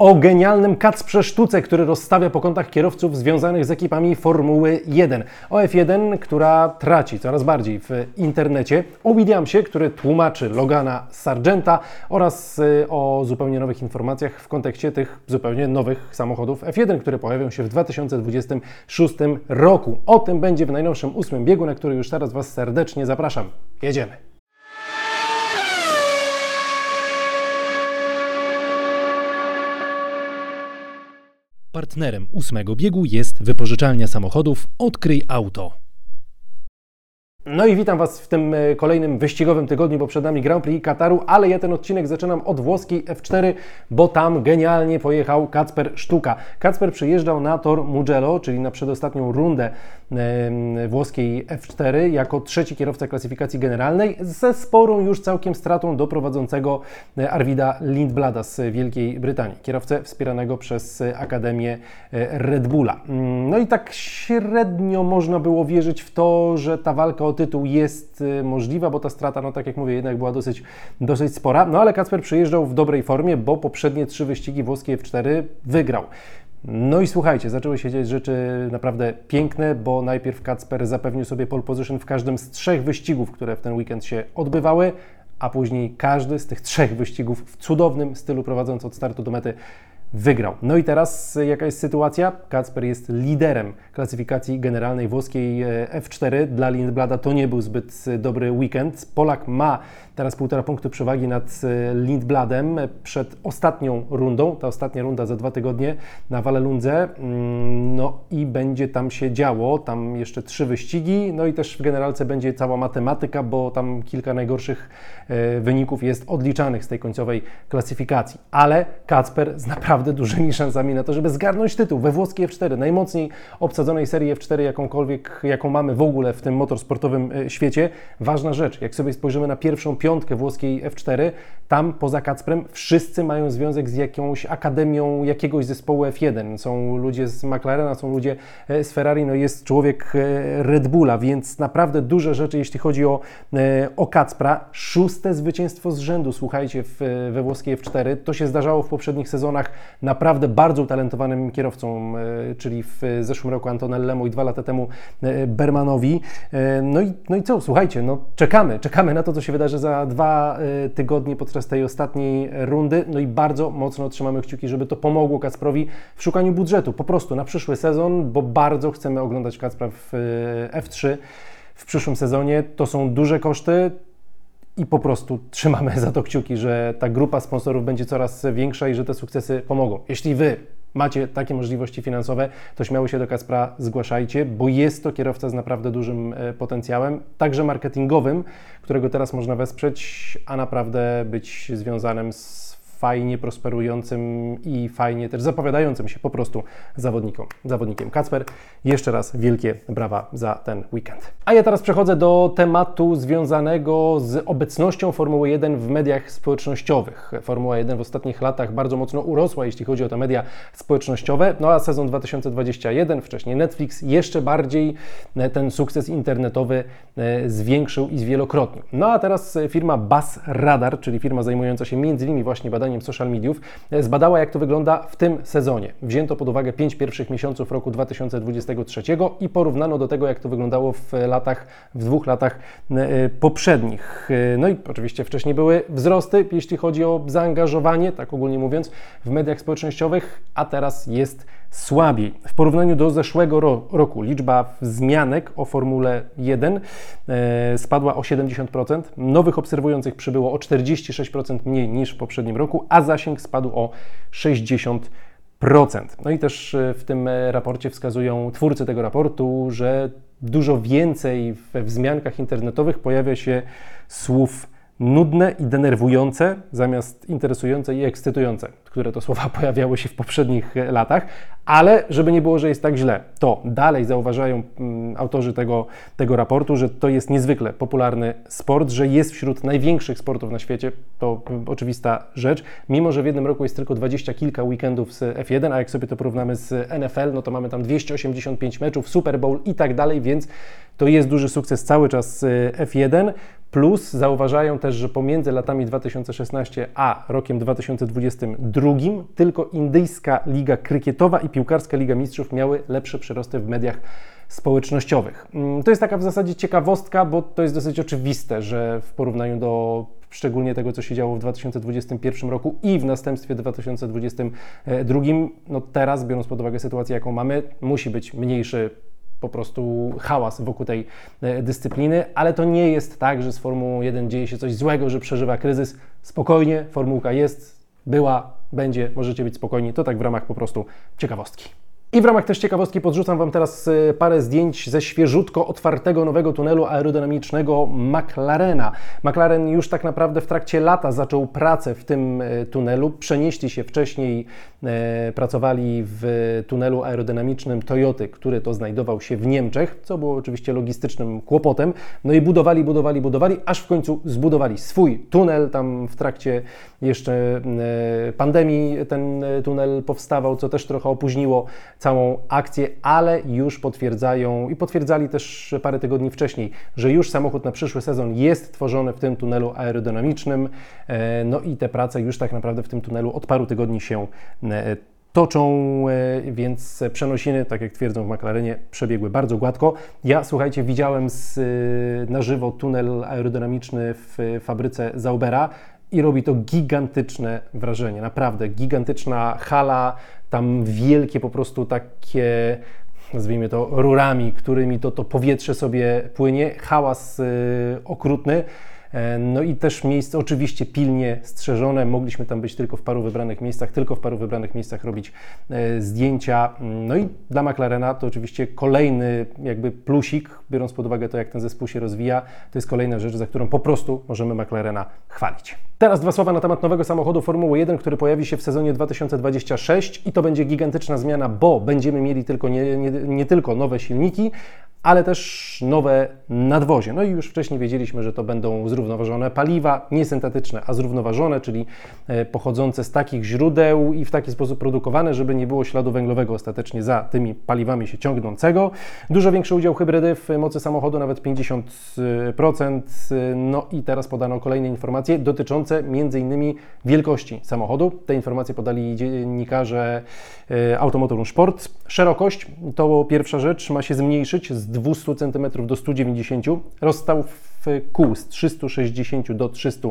o genialnym Kacprze Sztuce, który rozstawia po kątach kierowców związanych z ekipami Formuły 1. O F1, która traci coraz bardziej w internecie. O Williamsie, który tłumaczy Logana Sargenta oraz y, o zupełnie nowych informacjach w kontekście tych zupełnie nowych samochodów F1, które pojawią się w 2026 roku. O tym będzie w najnowszym ósmym biegu, na który już teraz Was serdecznie zapraszam. Jedziemy! Partnerem ósmego biegu jest wypożyczalnia samochodów Odkryj Auto. No i witam Was w tym e, kolejnym wyścigowym tygodniu, bo przed nami Grand Prix Kataru, ale ja ten odcinek zaczynam od włoskiej F4, bo tam genialnie pojechał Kacper Sztuka. Kacper przyjeżdżał na tor Mugello, czyli na przedostatnią rundę włoskiej F4, jako trzeci kierowca klasyfikacji generalnej, ze sporą już całkiem stratą do prowadzącego e, Arvida Lindblada z Wielkiej Brytanii, kierowcę wspieranego przez Akademię e, Red Bulla. Mm, no i tak średnio można było wierzyć w to, że ta walka o tytuł jest y, możliwa, bo ta strata, no tak jak mówię, jednak była dosyć, dosyć spora. No ale Kacper przyjeżdżał w dobrej formie, bo poprzednie trzy wyścigi włoskie F4 wygrał. No i słuchajcie, zaczęły się dziać rzeczy naprawdę piękne, bo najpierw Kacper zapewnił sobie pole position w każdym z trzech wyścigów, które w ten weekend się odbywały, a później każdy z tych trzech wyścigów w cudownym stylu prowadząc od startu do mety wygrał. No i teraz jaka jest sytuacja? Kacper jest liderem klasyfikacji generalnej włoskiej e, F4. Dla Lindblada to nie był zbyt dobry weekend. Polak ma teraz półtora punktu przewagi nad e, Lindbladem przed ostatnią rundą. Ta ostatnia runda za dwa tygodnie na Walelundze. Mm, no i będzie tam się działo. Tam jeszcze trzy wyścigi. No i też w generalce będzie cała matematyka, bo tam kilka najgorszych e, wyników jest odliczanych z tej końcowej klasyfikacji. Ale Kacper z naprawdę dużymi szansami na to, żeby zgarnąć tytuł we włoskiej F4, najmocniej obsadzonej serii F4, jakąkolwiek, jaką mamy w ogóle w tym motorsportowym e, świecie. Ważna rzecz, jak sobie spojrzymy na pierwszą piątkę, piątkę włoskiej F4, tam poza Kacprem wszyscy mają związek z jakąś akademią jakiegoś zespołu F1. Są ludzie z McLarena, są ludzie e, z Ferrari, no jest człowiek e, Red Bulla, więc naprawdę duże rzeczy, jeśli chodzi o, e, o Kacpra. Szóste zwycięstwo z rzędu, słuchajcie, w, we włoskiej F4. To się zdarzało w poprzednich sezonach naprawdę bardzo utalentowanym kierowcom, czyli w zeszłym roku Antonellemu i dwa lata temu Bermanowi. No i, no i co, słuchajcie, no czekamy, czekamy na to, co się wydarzy za dwa y, tygodnie podczas tej ostatniej rundy. No i bardzo mocno trzymamy kciuki, żeby to pomogło Kacprowi w szukaniu budżetu. Po prostu na przyszły sezon, bo bardzo chcemy oglądać Kacpra w y, F3 w przyszłym sezonie. To są duże koszty. I po prostu trzymamy za to kciuki, że ta grupa sponsorów będzie coraz większa i że te sukcesy pomogą. Jeśli Wy macie takie możliwości finansowe, to śmiało się do Kaspra zgłaszajcie, bo jest to kierowca z naprawdę dużym e, potencjałem, także marketingowym, którego teraz można wesprzeć, a naprawdę być związanym z fajnie prosperującym i fajnie też zapowiadającym się po prostu zawodnikom, zawodnikiem. Kacper, jeszcze raz wielkie brawa za ten weekend. A ja teraz przechodzę do tematu związanego z obecnością Formuły 1 w mediach społecznościowych. Formuła 1 w ostatnich latach bardzo mocno urosła, jeśli chodzi o te media społecznościowe, no a sezon 2021, wcześniej Netflix, jeszcze bardziej e, ten sukces internetowy e, zwiększył i zwielokrotnił. No a teraz firma Bas Radar, czyli firma zajmująca się między innymi właśnie badaniem badaniem social mediów, e, zbadała, jak to wygląda w tym sezonie. Wzięto pod uwagę pięć pierwszych miesiąców roku 2023 i porównano do tego, jak to wyglądało w latach, w dwóch latach e, poprzednich. E, no i oczywiście wcześniej były wzrosty, jeśli chodzi o zaangażowanie, tak ogólnie mówiąc, w mediach społecznościowych, a teraz jest słabiej. W porównaniu do zeszłego ro roku liczba wzmianek o Formule 1 e, spadła o 70%, nowych obserwujących przybyło o 46% mniej niż w poprzednim roku, a zasięg spadł o 60%. No i też e, w tym raporcie wskazują twórcy tego raportu, że dużo więcej we wzmiankach internetowych pojawia się słów nudne i denerwujące zamiast interesujące i ekscytujące, które to słowa pojawiały się w poprzednich latach, ale żeby nie było, że jest tak źle, to dalej zauważają mm, autorzy tego, tego raportu, że to jest niezwykle popularny sport, że jest wśród największych sportów na świecie, to oczywista rzecz, mimo że w jednym roku jest tylko dwadzieścia kilka weekendów z F1, a jak sobie to porównamy z NFL, no to mamy tam 285 meczów, Super Bowl i tak dalej, więc to jest duży sukces cały czas F1. Plus zauważają też, że pomiędzy latami 2016 a rokiem 2022 drugim. Tylko indyjska liga krykietowa i piłkarska Liga Mistrzów miały lepsze przyrosty w mediach społecznościowych. Mm, to jest taka w zasadzie ciekawostka, bo to jest dosyć oczywiste, że w porównaniu do szczególnie tego, co się działo w 2021 roku i w następstwie 2022, no teraz, biorąc pod uwagę sytuację, jaką mamy, musi być mniejszy po prostu hałas wokół tej e, dyscypliny, ale to nie jest tak, że z Formułą 1 dzieje się coś złego, że przeżywa kryzys. Spokojnie, formułka jest, była, będzie, możecie być spokojni. To tak w ramach po prostu ciekawostki. I w ramach też ciekawostki podrzucam Wam teraz y, parę zdjęć ze świeżutko otwartego nowego tunelu aerodynamicznego McLarena. McLaren już tak naprawdę w trakcie lata zaczął pracę w tym y, tunelu. Przenieśli się wcześniej, e, pracowali w tunelu aerodynamicznym Toyoty, który to znajdował się w Niemczech, co było oczywiście logistycznym kłopotem. No i budowali, budowali, budowali, aż w końcu zbudowali swój tunel. Tam w trakcie jeszcze pandemii ten tunel powstawał, co też trochę opóźniło całą akcję, ale już potwierdzają i potwierdzali też parę tygodni wcześniej, że już samochód na przyszły sezon jest tworzony w tym tunelu aerodynamicznym. E, no i te prace już tak naprawdę w tym tunelu od paru tygodni się e, toczą, e, więc przenosiny, tak jak twierdzą w McLarenie, przebiegły bardzo gładko. Ja, słuchajcie, widziałem z, na żywo tunel aerodynamiczny w fabryce Zaubera i robi to gigantyczne wrażenie, naprawdę gigantyczna hala, tam wielkie po prostu takie nazwijmy to rurami, którymi to, to powietrze sobie płynie, hałas yy, okrutny. E, no i też miejsce oczywiście pilnie strzeżone. Mogliśmy tam być tylko w paru wybranych miejscach, tylko w paru wybranych miejscach robić e, zdjęcia. No i dla McLarena to oczywiście kolejny jakby plusik, biorąc pod uwagę to, jak ten zespół się rozwija, to jest kolejna rzecz, za którą po prostu możemy McLarena chwalić. Teraz dwa słowa na temat nowego samochodu Formuły 1, który pojawi się w sezonie 2026 i to będzie gigantyczna zmiana, bo będziemy mieli tylko nie, nie, nie tylko nowe silniki, ale też nowe nadwozie. No i już wcześniej wiedzieliśmy, że to będą zrównoważone paliwa, nie syntetyczne, a zrównoważone, czyli e, pochodzące z takich źródeł i w taki sposób produkowane, żeby nie było śladu węglowego ostatecznie za tymi paliwami się ciągnącego. Dużo większy udział hybrydy w mocy samochodu, nawet 50%. No i teraz podano kolejne informacje dotyczące m.in. wielkości samochodu. Te informacje podali dziennikarze e, Automotor Sport. Szerokość to pierwsza rzecz, ma się zmniejszyć z 200 cm do 190 rozstał w kół z 360 do 300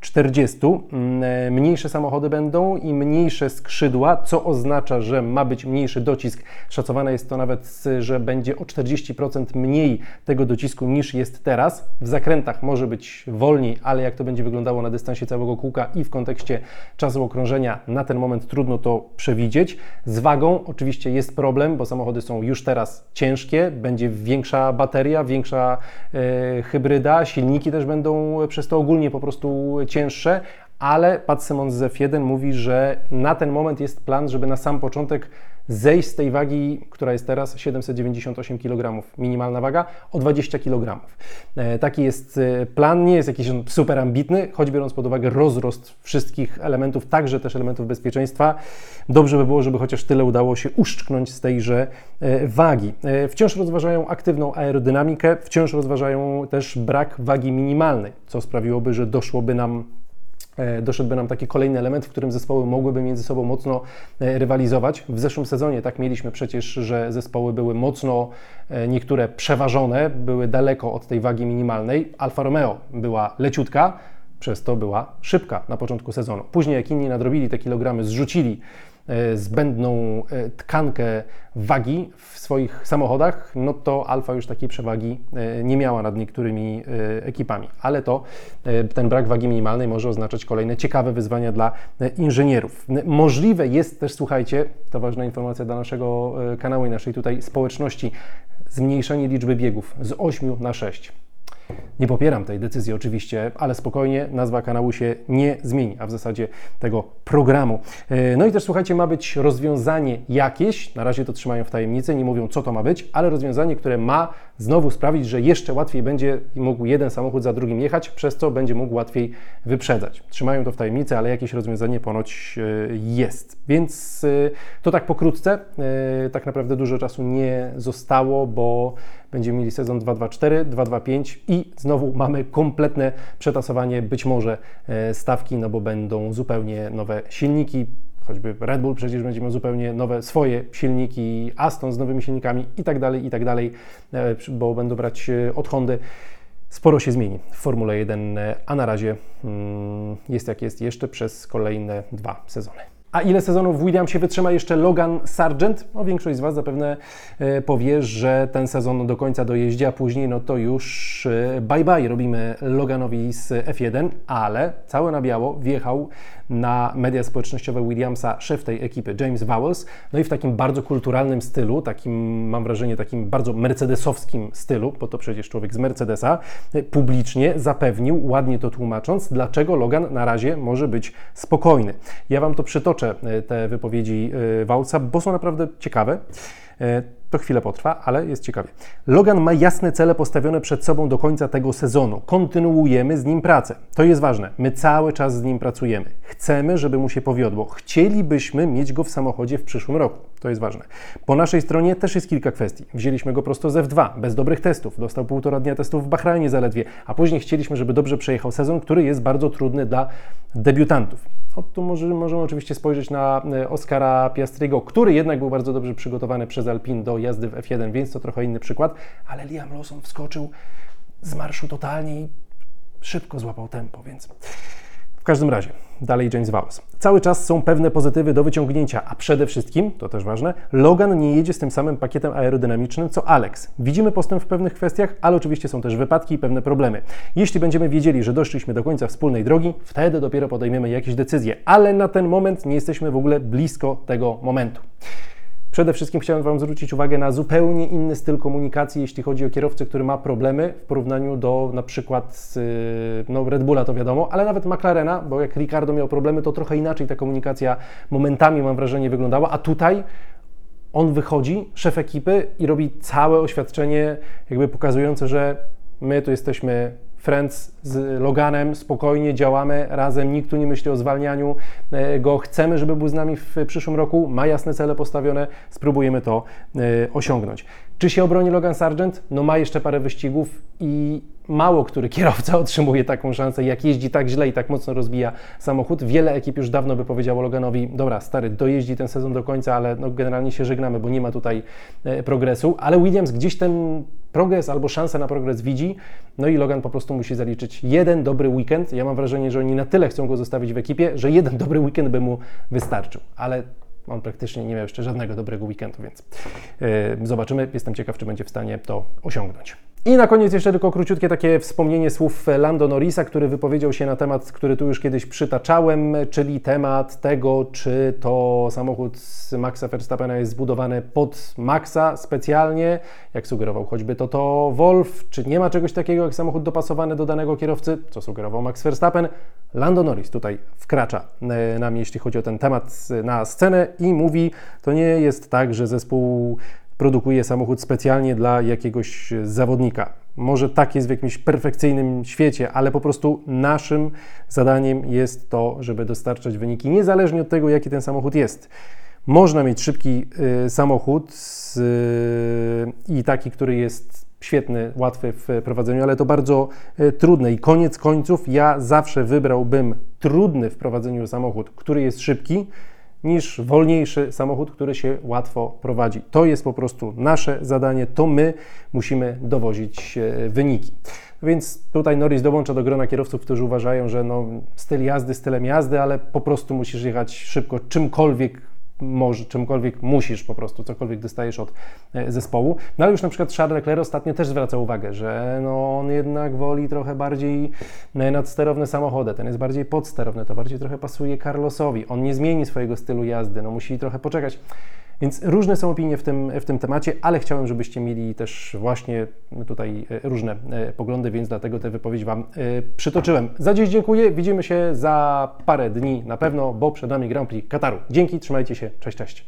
40. Mm, e, mniejsze samochody będą i mniejsze skrzydła, co oznacza, że ma być mniejszy docisk. Szacowane jest to nawet, że będzie o 40% mniej tego docisku niż jest teraz. W zakrętach może być wolniej, ale jak to będzie wyglądało na dystansie całego kółka i w kontekście czasu okrążenia, na ten moment trudno to przewidzieć. Z wagą oczywiście jest problem, bo samochody są już teraz ciężkie, będzie większa bateria, większa e, hybryda, silniki też będą przez to ogólnie po prostu cięższe, ale Pat Simon z F1 mówi, że na ten moment jest plan, żeby na sam początek zejść z tej wagi, która jest teraz 798 kg, minimalna waga, o 20 kg. E, taki jest e, plan, nie jest jakiś super ambitny, choć biorąc pod uwagę rozrost wszystkich elementów, także też elementów bezpieczeństwa, dobrze by było, żeby chociaż tyle udało się uszczknąć z tejże e, wagi. Wciąż rozważają aktywną aerodynamikę, wciąż rozważają też brak wagi minimalnej, co sprawiłoby, że doszłoby nam doszedłby nam taki kolejny element, w którym zespoły mogłyby między sobą mocno e, rywalizować. W zeszłym sezonie tak mieliśmy przecież, że zespoły były mocno, e, niektóre przeważone, były daleko od tej wagi minimalnej. Alfa Romeo była leciutka, przez to była szybka na początku sezonu. Później jak inni nadrobili te kilogramy, zrzucili E, zbędną e, tkankę wagi w swoich samochodach, no to Alfa już takiej przewagi e, nie miała nad niektórymi ekipami. Ale to ten brak wagi minimalnej może oznaczać kolejne ciekawe wyzwania dla inżynierów. Możliwe jest też, słuchajcie, to ważna informacja dla naszego kanału i naszej tutaj społeczności, zmniejszenie liczby biegów z 8 na 6. Nie popieram tej decyzji oczywiście, ale spokojnie, nazwa kanału się nie zmieni, a w zasadzie tego programu. E, no i też słuchajcie, ma być rozwiązanie jakieś, na razie to trzymają w tajemnicy, nie mówią co to ma być, ale rozwiązanie, które ma znowu sprawić, że jeszcze łatwiej będzie mógł jeden samochód za drugim jechać, przez co będzie mógł łatwiej wyprzedzać. Trzymają to w tajemnicy, ale jakieś rozwiązanie ponoć e, jest. Więc e, to tak pokrótce, tak naprawdę dużo czasu nie zostało, bo będziemy mieli sezon 2-2-4, 2-2-5 i znowu mamy kompletne przetasowanie być może e, stawki, no bo będą zupełnie nowe silniki, choćby Red Bull przecież będzie miał zupełnie nowe swoje silniki, Aston z nowymi silnikami i tak dalej, i tak dalej, e, bo będą brać e, od Hondy. Sporo się zmieni w Formule 1, a na razie mm, jest jak jest jeszcze przez kolejne dwa sezony. A ile sezonów w Williamsie wytrzyma jeszcze Logan Sargent? No, większość z Was zapewne e, powie, że ten sezon do końca dojeździ, a później no to już bye bye robimy Loganowi z F1, ale całe na biało wjechał na media społecznościowe Williamsa szef tej ekipy, James Vowles, no i w takim bardzo kulturalnym stylu, takim mam wrażenie, takim bardzo mercedesowskim stylu, bo to przecież człowiek z Mercedesa, e, publicznie zapewnił, ładnie to tłumacząc, dlaczego Logan na razie może być spokojny. Ja Wam to przytoczę, e, te wypowiedzi e, Vowlesa, bo są naprawdę ciekawe. To chwilę potrwa, ale jest ciekawie. Logan ma jasne cele postawione przed sobą do końca tego sezonu. Kontynuujemy z nim pracę. To jest ważne. My cały czas z nim pracujemy. Chcemy, żeby mu się powiodło. Chcielibyśmy mieć go w samochodzie w przyszłym roku. To jest ważne. Po naszej stronie też jest kilka kwestii. Wzięliśmy go prosto z F2, bez dobrych testów. Dostał półtora dnia testów w Bahrajnie zaledwie, a później chcieliśmy, żeby dobrze przejechał sezon, który jest bardzo trudny dla debiutantów. No, tu może, możemy oczywiście spojrzeć na e, Oscara Piastriego, który jednak był bardzo dobrze przygotowany przez Alpin do jazdy w F1, więc to trochę inny przykład, ale Liam Lawson wskoczył z marszu totalnie i szybko złapał tempo, więc każdym razie, dalej James Vowles. Cały czas są pewne pozytywy do wyciągnięcia, a przede wszystkim, to też ważne, Logan nie jedzie z tym samym pakietem aerodynamicznym co Alex. Widzimy postęp w pewnych kwestiach, ale oczywiście są też wypadki i pewne problemy. Jeśli będziemy wiedzieli, że doszliśmy do końca wspólnej drogi, wtedy dopiero podejmiemy jakieś decyzje, ale na ten moment nie jesteśmy w ogóle blisko tego momentu. Przede wszystkim chciałem Wam zwrócić uwagę na zupełnie inny styl komunikacji, jeśli chodzi o kierowcę, który ma problemy w porównaniu do na przykład no, Red Bulla, to wiadomo, ale nawet McLarena, bo jak Ricardo miał problemy, to trochę inaczej ta komunikacja momentami, mam wrażenie, wyglądała, a tutaj on wychodzi, szef ekipy i robi całe oświadczenie, jakby pokazujące, że my tu jesteśmy Friends z Loganem, spokojnie działamy razem, nikt tu nie myśli o zwalnianiu e, go, chcemy, żeby był z nami w przyszłym roku, ma jasne cele postawione, spróbujemy to e, osiągnąć. Czy się obroni Logan Sargent? No ma jeszcze parę wyścigów i mało który kierowca otrzymuje taką szansę, jak jeździ tak źle i tak mocno rozbija samochód. Wiele ekip już dawno by powiedziało Loganowi, dobra, stary, dojeździ ten sezon do końca, ale no generalnie się żegnamy, bo nie ma tutaj e, progresu, ale Williams gdzieś ten progres albo szansę na progres widzi, no i Logan po prostu musi zaliczyć jeden dobry weekend. Ja mam wrażenie, że oni na tyle chcą go zostawić w ekipie, że jeden dobry weekend by mu wystarczył, ale on praktycznie nie miał jeszcze żadnego dobrego weekendu, więc yy, zobaczymy. Jestem ciekaw, czy będzie w stanie to osiągnąć. I na koniec jeszcze tylko króciutkie takie wspomnienie słów Lando Norrisa, który wypowiedział się na temat, który tu już kiedyś przytaczałem, czyli temat tego, czy to samochód z Maxa Verstappena jest zbudowany pod Maxa specjalnie, jak sugerował choćby to to Wolf, czy nie ma czegoś takiego jak samochód dopasowany do danego kierowcy, co sugerował Max Verstappen. Lando Norris tutaj wkracza e, nam, jeśli chodzi o ten temat, na scenę i mówi, to nie jest tak, że zespół produkuje samochód specjalnie dla jakiegoś zawodnika. Może tak jest w jakimś perfekcyjnym świecie, ale po prostu naszym zadaniem jest to, żeby dostarczać wyniki niezależnie od tego, jaki ten samochód jest. Można mieć szybki y, samochód y, i taki, który jest świetny, łatwy w prowadzeniu, ale to bardzo y, trudne i koniec końców ja zawsze wybrałbym trudny w prowadzeniu samochód, który jest szybki, niż wolniejszy samochód, który się łatwo prowadzi. To jest po prostu nasze zadanie, to my musimy dowozić e, wyniki. Więc tutaj Norris dołącza do grona kierowców, którzy uważają, że no, styl jazdy stylem jazdy, ale po prostu musisz jechać szybko, czymkolwiek może, czymkolwiek musisz po prostu, cokolwiek dostajesz od e, zespołu. No ale już na przykład Charles Leclerc ostatnio też zwraca uwagę, że no, on jednak woli trochę bardziej e, nadsterowne samochody, ten jest bardziej podsterowny, to bardziej trochę pasuje Carlosowi. On nie zmieni swojego stylu jazdy, no musi trochę poczekać. Więc różne są opinie w tym, w tym temacie, ale chciałem, żebyście mieli też właśnie tutaj e, różne poglądy, więc dlatego te wypowiedzi Wam przytoczyłem. Za dziś dziękuję, widzimy się za parę dni na pewno, bo przed nami Grand Prix Kataru. Dzięki, trzymajcie się, cześć, cześć.